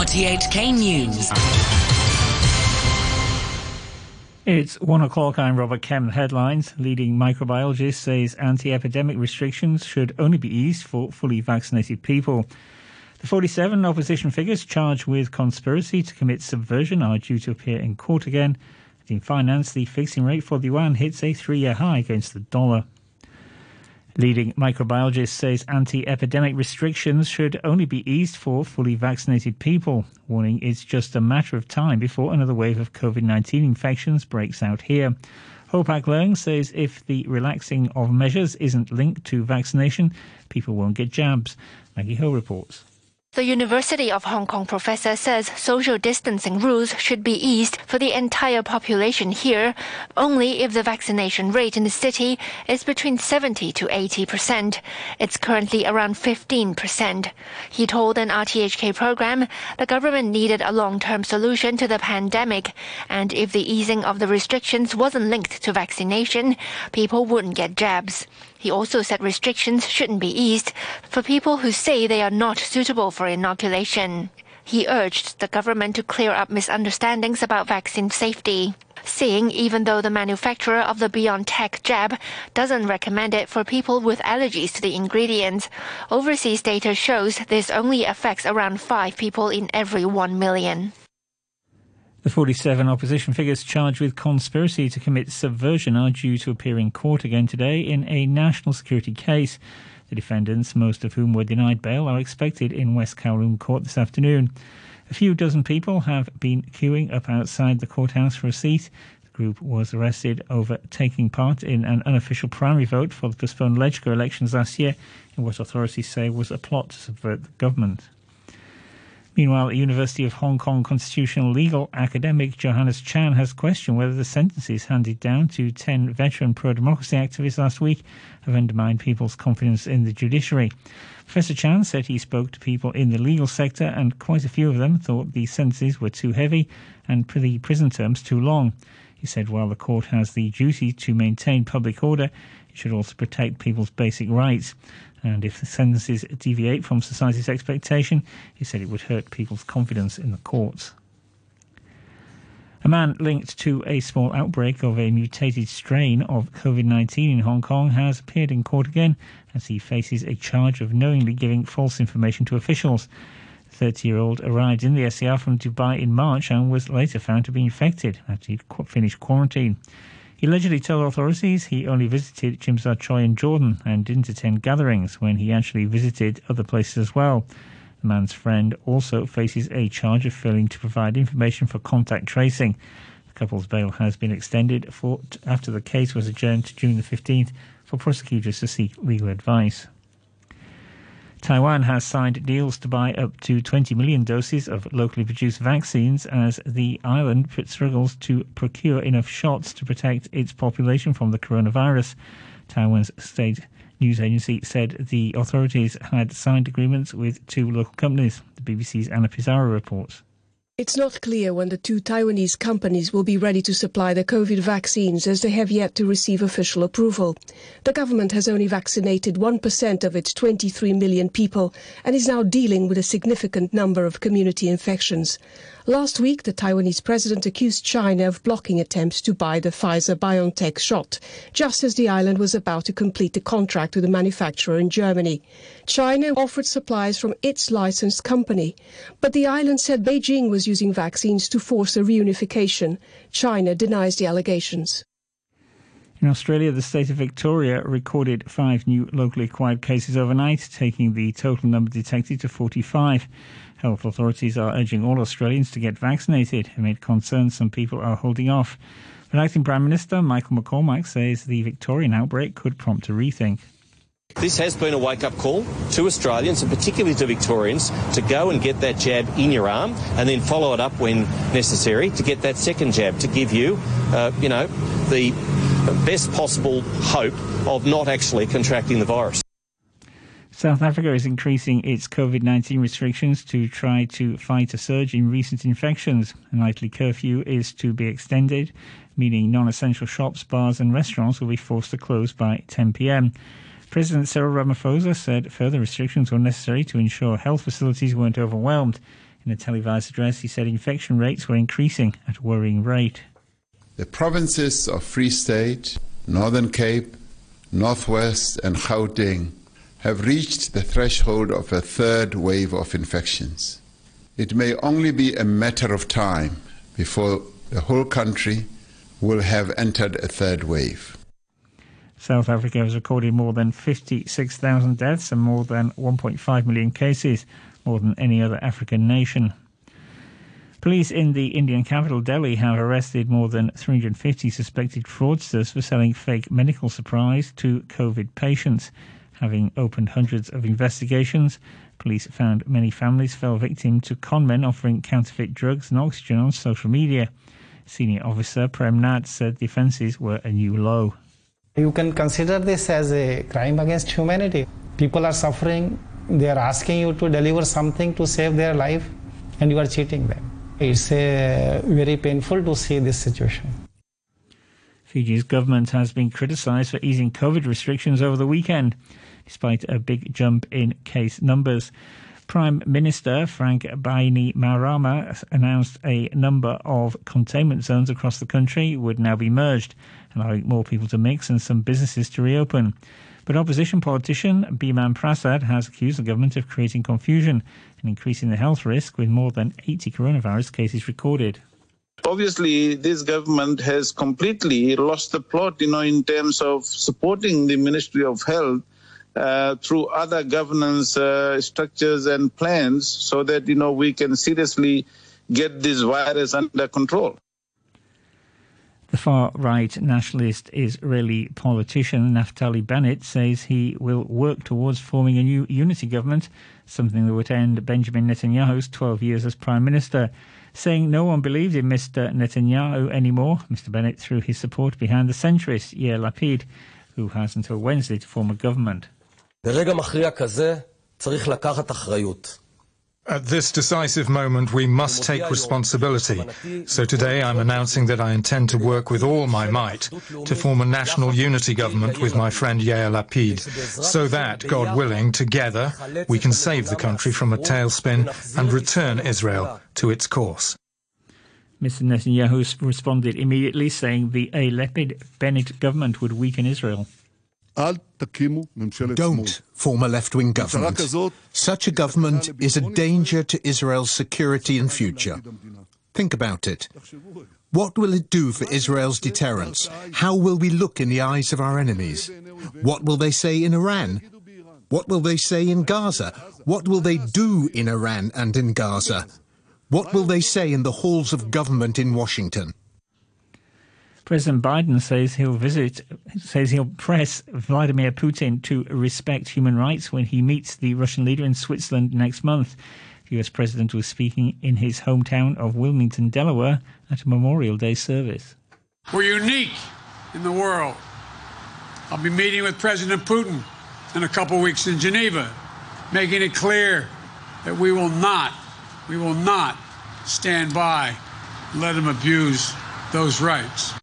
RTHK News. It's one o'clock. I'm Robert Kem. Headlines. Leading microbiologist says anti epidemic restrictions should only be eased for fully vaccinated people. The 47 opposition figures charged with conspiracy to commit subversion are due to appear in court again. In finance, the fixing rate for the yuan hits a three year high against the dollar. Leading microbiologist says anti epidemic restrictions should only be eased for fully vaccinated people, warning it's just a matter of time before another wave of COVID 19 infections breaks out here. Ho Pak Leung says if the relaxing of measures isn't linked to vaccination, people won't get jabs. Maggie Hill reports. The University of Hong Kong professor says social distancing rules should be eased for the entire population here only if the vaccination rate in the city is between 70 to 80 percent. It's currently around 15 percent. He told an RTHK program the government needed a long-term solution to the pandemic, and if the easing of the restrictions wasn't linked to vaccination, people wouldn't get jabs. He also said restrictions shouldn't be eased for people who say they are not suitable for inoculation. He urged the government to clear up misunderstandings about vaccine safety. Saying even though the manufacturer of the BioNTech jab doesn't recommend it for people with allergies to the ingredients, overseas data shows this only affects around 5 people in every 1 million. The 47 opposition figures charged with conspiracy to commit subversion are due to appear in court again today in a national security case. The defendants, most of whom were denied bail, are expected in West Kowloon Court this afternoon. A few dozen people have been queuing up outside the courthouse for a seat. The group was arrested over taking part in an unofficial primary vote for the postponed LegCo elections last year in what authorities say was a plot to subvert the government. Meanwhile, the University of Hong Kong constitutional legal academic Johannes Chan has questioned whether the sentences handed down to 10 veteran pro democracy activists last week have undermined people's confidence in the judiciary. Professor Chan said he spoke to people in the legal sector, and quite a few of them thought the sentences were too heavy and the prison terms too long. He said while the court has the duty to maintain public order, it should also protect people's basic rights. And if the sentences deviate from society's expectation, he said it would hurt people's confidence in the courts. A man linked to a small outbreak of a mutated strain of COVID 19 in Hong Kong has appeared in court again as he faces a charge of knowingly giving false information to officials. The 30 year old arrived in the SAR from Dubai in March and was later found to be infected after he'd finished quarantine. He allegedly told authorities he only visited Sha Tsui in Jordan and didn't attend gatherings when he actually visited other places as well. The man's friend also faces a charge of failing to provide information for contact tracing. The couple's bail has been extended for, after the case was adjourned to June the 15th for prosecutors to seek legal advice. Taiwan has signed deals to buy up to 20 million doses of locally produced vaccines as the island struggles to procure enough shots to protect its population from the coronavirus. Taiwan's state news agency said the authorities had signed agreements with two local companies. The BBC's Anna Pizarro reports. It's not clear when the two Taiwanese companies will be ready to supply the COVID vaccines as they have yet to receive official approval. The government has only vaccinated 1% of its 23 million people and is now dealing with a significant number of community infections. Last week, the Taiwanese president accused China of blocking attempts to buy the Pfizer BioNTech shot, just as the island was about to complete the contract with the manufacturer in Germany. China offered supplies from its licensed company, but the island said Beijing was using vaccines to force a reunification. China denies the allegations. In Australia, the state of Victoria recorded five new locally acquired cases overnight, taking the total number detected to 45. Health authorities are urging all Australians to get vaccinated amid concerns some people are holding off. But acting Prime Minister Michael McCormack says the Victorian outbreak could prompt a rethink. This has been a wake up call to Australians and particularly to Victorians to go and get that jab in your arm and then follow it up when necessary to get that second jab to give you, uh, you know, the best possible hope of not actually contracting the virus. South Africa is increasing its COVID 19 restrictions to try to fight a surge in recent infections. A nightly curfew is to be extended, meaning non essential shops, bars, and restaurants will be forced to close by 10 pm. President Cyril Ramaphosa said further restrictions were necessary to ensure health facilities weren't overwhelmed. In a televised address, he said infection rates were increasing at a worrying rate. The provinces of Free State, Northern Cape, Northwest, and Gauteng have reached the threshold of a third wave of infections. It may only be a matter of time before the whole country will have entered a third wave. South Africa has recorded more than 56,000 deaths and more than 1.5 million cases, more than any other African nation. Police in the Indian capital, Delhi, have arrested more than 350 suspected fraudsters for selling fake medical supplies to COVID patients. Having opened hundreds of investigations, police found many families fell victim to conmen offering counterfeit drugs and oxygen on social media. Senior officer Prem Nath said the offences were a new low. You can consider this as a crime against humanity. People are suffering, they are asking you to deliver something to save their life, and you are cheating them. It's uh, very painful to see this situation. Fiji's government has been criticised for easing COVID restrictions over the weekend, despite a big jump in case numbers. Prime Minister Frank Bainimarama announced a number of containment zones across the country would now be merged, allowing more people to mix and some businesses to reopen. But opposition politician Biman Prasad has accused the government of creating confusion and increasing the health risk with more than 80 coronavirus cases recorded. Obviously, this government has completely lost the plot, you know, in terms of supporting the Ministry of Health uh, through other governance uh, structures and plans so that, you know, we can seriously get this virus under control. The far right nationalist Israeli politician Naftali Bennett says he will work towards forming a new unity government, something that would end Benjamin Netanyahu's 12 years as prime minister. Saying no one believed in Mr. Netanyahu anymore, Mr. Bennett threw his support behind the centrist Yair Lapid, who has until Wednesday to form a government. ברגע מכריע כזה צריך לקחת אחריות. At this decisive moment, we must take responsibility. So today I'm announcing that I intend to work with all my might to form a national unity government with my friend Yair Lapid, so that, God willing, together we can save the country from a tailspin and return Israel to its course. Mr. Netanyahu responded immediately, saying the A. Lapid Bennett government would weaken Israel. Don't form a left wing government. Such a government is a danger to Israel's security and future. Think about it. What will it do for Israel's deterrence? How will we look in the eyes of our enemies? What will they say in Iran? What will they say in Gaza? What will they do in Iran and in Gaza? What will they say in the halls of government in Washington? President Biden says he'll visit, says he'll press Vladimir Putin to respect human rights when he meets the Russian leader in Switzerland next month. The US president was speaking in his hometown of Wilmington, Delaware, at a Memorial Day service. We're unique in the world. I'll be meeting with President Putin in a couple weeks in Geneva, making it clear that we will not, we will not stand by let him abuse those rights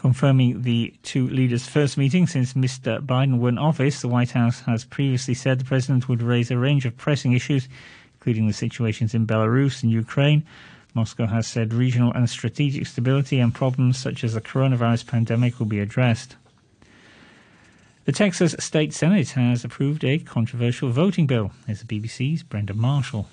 confirming the two leaders' first meeting since Mr. Biden won office. The White House has previously said the president would raise a range of pressing issues, including the situations in Belarus and Ukraine. Moscow has said regional and strategic stability and problems such as the coronavirus pandemic will be addressed. The Texas State Senate has approved a controversial voting bill. Here's the BBC's Brenda Marshall.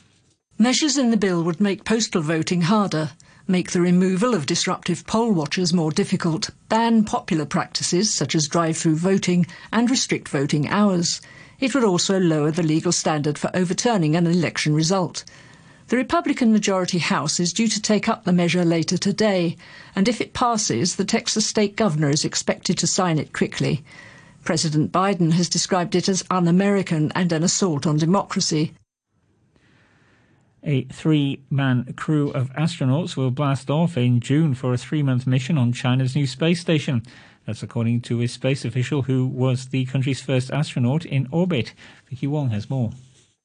Measures in the bill would make postal voting harder make the removal of disruptive poll watchers more difficult, ban popular practices such as drive-through voting and restrict voting hours. It would also lower the legal standard for overturning an election result. The Republican majority House is due to take up the measure later today, and if it passes, the Texas state governor is expected to sign it quickly. President Biden has described it as un American and an assault on democracy. A three man crew of astronauts will blast off in June for a three month mission on China's new space station. That's according to a space official who was the country's first astronaut in orbit. Vicky Wong has more.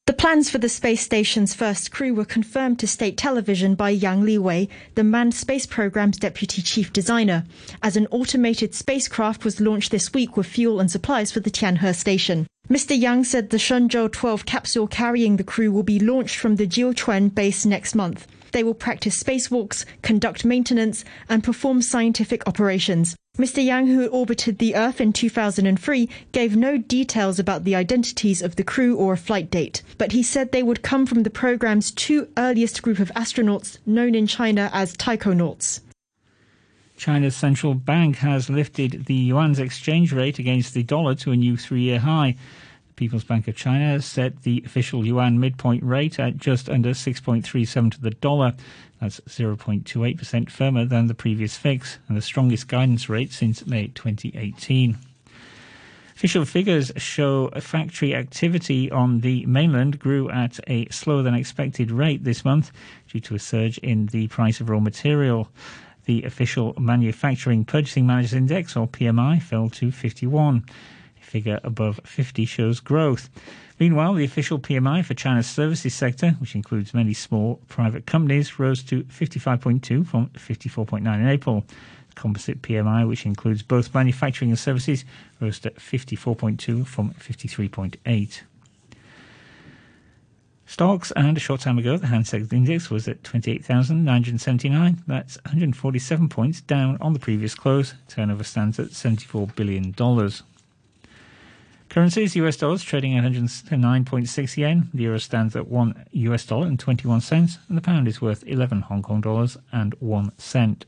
The plans for the space station's first crew were confirmed to state television by Yang Liwei, the manned space program's deputy chief designer, as an automated spacecraft was launched this week with fuel and supplies for the Tianhe station. Mr. Yang said the Shenzhou 12 capsule carrying the crew will be launched from the Jiuquan base next month. They will practice spacewalks, conduct maintenance, and perform scientific operations. Mr. Yang, who orbited the Earth in 2003, gave no details about the identities of the crew or a flight date, but he said they would come from the program's two earliest group of astronauts, known in China as taikonauts. China's central bank has lifted the yuan's exchange rate against the dollar to a new three year high. People's Bank of China set the official yuan midpoint rate at just under 6.37 to the dollar. That's 0.28% firmer than the previous fix and the strongest guidance rate since May 2018. Official figures show factory activity on the mainland grew at a slower than expected rate this month due to a surge in the price of raw material. The official Manufacturing Purchasing Managers Index, or PMI, fell to 51. Figure above 50 shows growth. Meanwhile, the official PMI for China's services sector, which includes many small private companies, rose to 55.2 from 54.9 in April. The composite PMI, which includes both manufacturing and services, rose to 54.2 from 53.8. Stocks, and a short time ago, the Hang Seng Index was at 28,979. That's 147 points down on the previous close. Turnover stands at $74 billion. Currencies, US dollars trading at 109.6 yen. The euro stands at 1 US dollar and 21 cents, and the pound is worth 11 Hong Kong dollars and 1 cent.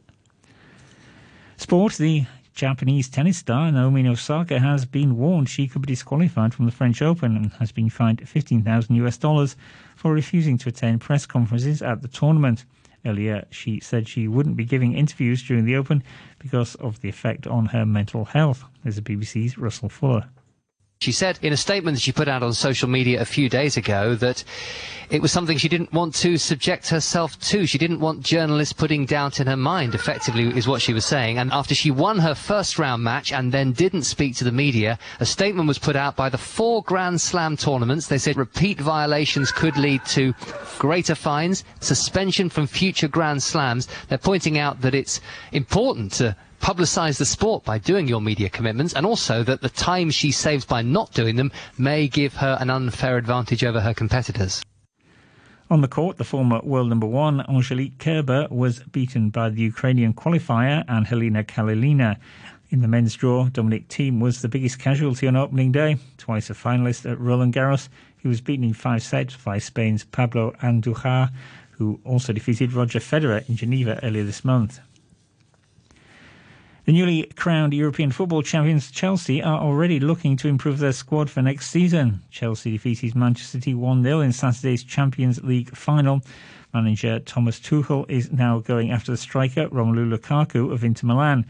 Sport, the Japanese tennis star Naomi Osaka has been warned she could be disqualified from the French Open and has been fined 15,000 US dollars for refusing to attend press conferences at the tournament. Earlier, she said she wouldn't be giving interviews during the Open because of the effect on her mental health. There's the BBC's Russell Fuller. She said in a statement that she put out on social media a few days ago that it was something she didn't want to subject herself to. She didn't want journalists putting doubt in her mind, effectively, is what she was saying. And after she won her first round match and then didn't speak to the media, a statement was put out by the four Grand Slam tournaments. They said repeat violations could lead to greater fines, suspension from future Grand Slams. They're pointing out that it's important to publicise the sport by doing your media commitments, and also that the time she saves by not doing them may give her an unfair advantage over her competitors. On the court, the former world number one, Angelique Kerber, was beaten by the Ukrainian qualifier Angelina Kalinina. In the men's draw, Dominic Thiem was the biggest casualty on opening day. Twice a finalist at Roland Garros, he was beaten in five sets by Spain's Pablo Andujar, who also defeated Roger Federer in Geneva earlier this month. The newly crowned European football champions Chelsea are already looking to improve their squad for next season. Chelsea defeated Manchester City 1 0 in Saturday's Champions League final. Manager Thomas Tuchel is now going after the striker Romelu Lukaku of Inter Milan.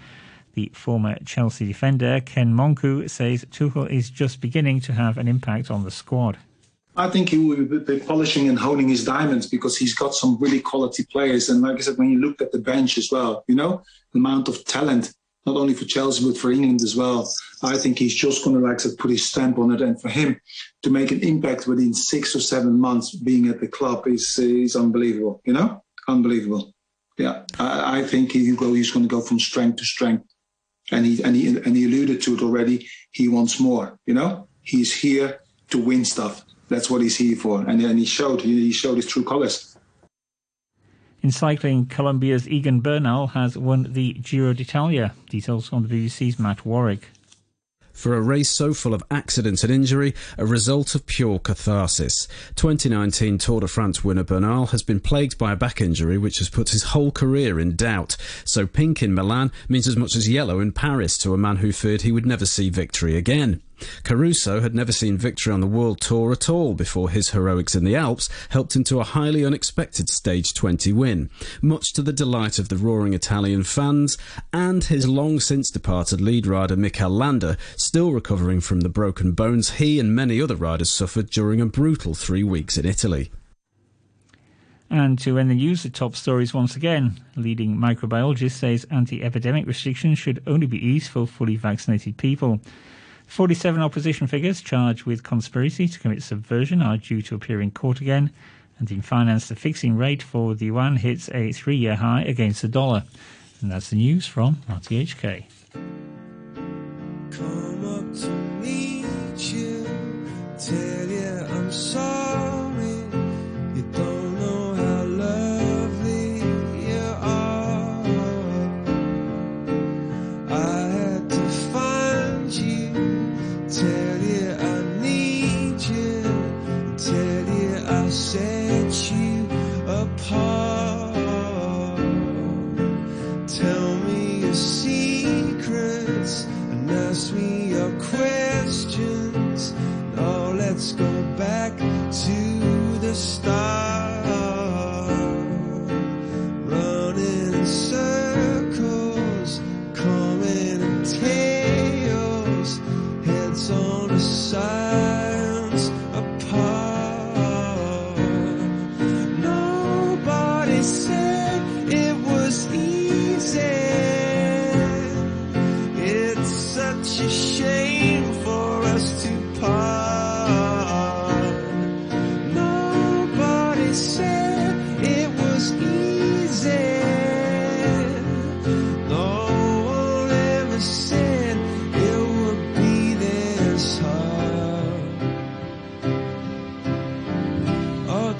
The former Chelsea defender Ken Monkou says Tuchel is just beginning to have an impact on the squad. I think he will be polishing and honing his diamonds because he's got some really quality players. And like I said, when you look at the bench as well, you know, the amount of talent not only for Chelsea but for England as well. I think he's just going to like to put his stamp on it, and for him to make an impact within six or seven months being at the club is is unbelievable. You know, unbelievable. Yeah, I, I think he's going to go from strength to strength, and he and he and he alluded to it already. He wants more. You know, he's here to win stuff. That's what he's here for, and and he showed he showed his true colours. In cycling, Colombia's Egan Bernal has won the Giro d'Italia. Details on the BBC's Matt Warwick. For a race so full of accident and injury, a result of pure catharsis. 2019 Tour de France winner Bernal has been plagued by a back injury which has put his whole career in doubt. So pink in Milan means as much as yellow in Paris to a man who feared he would never see victory again. Caruso had never seen victory on the World Tour at all before his heroics in the Alps helped him to a highly unexpected Stage 20 win, much to the delight of the roaring Italian fans and his long since departed lead rider Mikel Landa, still recovering from the broken bones he and many other riders suffered during a brutal three weeks in Italy. And to end the news, the top stories once again. Leading microbiologist says anti epidemic restrictions should only be eased for fully vaccinated people. 47 opposition figures charged with conspiracy to commit subversion are due to appear in court again. And in finance, the fixing rate for the yuan hits a three year high against the dollar. And that's the news from RTHK. Come up to meet you, tell you I'm sorry.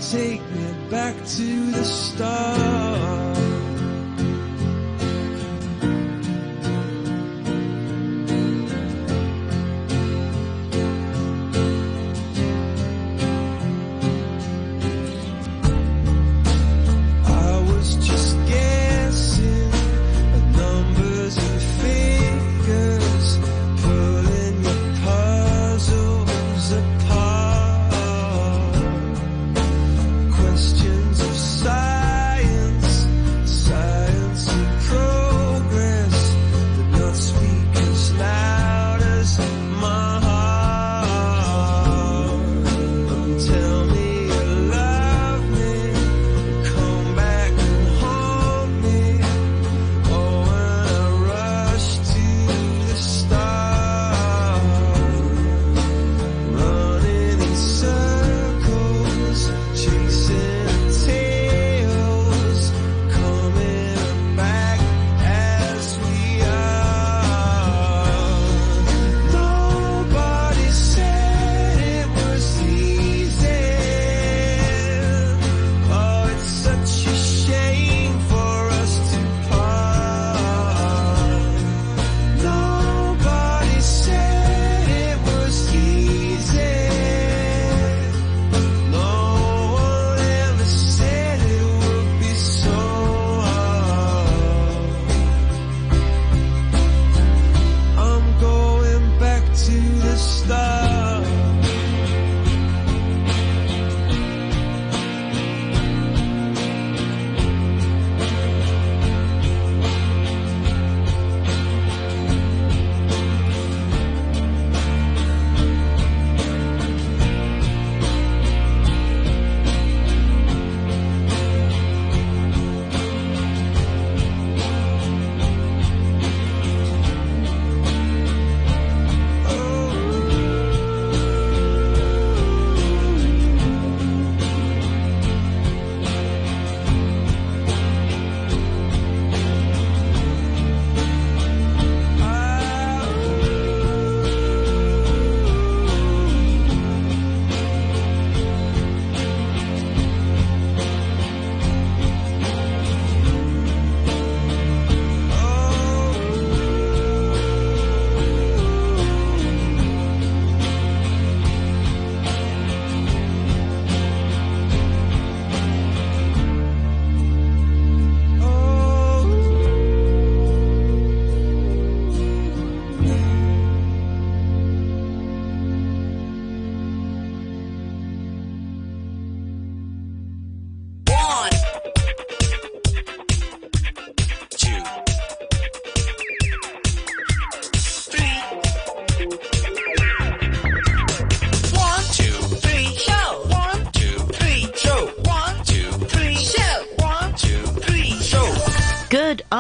Take me back to the start.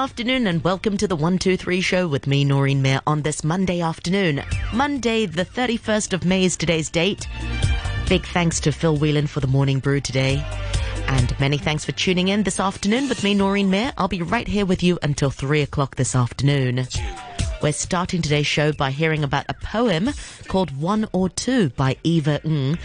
Afternoon and welcome to the 123 show with me, Noreen Mayer, on this Monday afternoon. Monday, the 31st of May is today's date. Big thanks to Phil Whelan for the morning brew today. And many thanks for tuning in this afternoon with me, Noreen Mayer. I'll be right here with you until 3 o'clock this afternoon. We're starting today's show by hearing about a poem called One or Two by Eva Ng,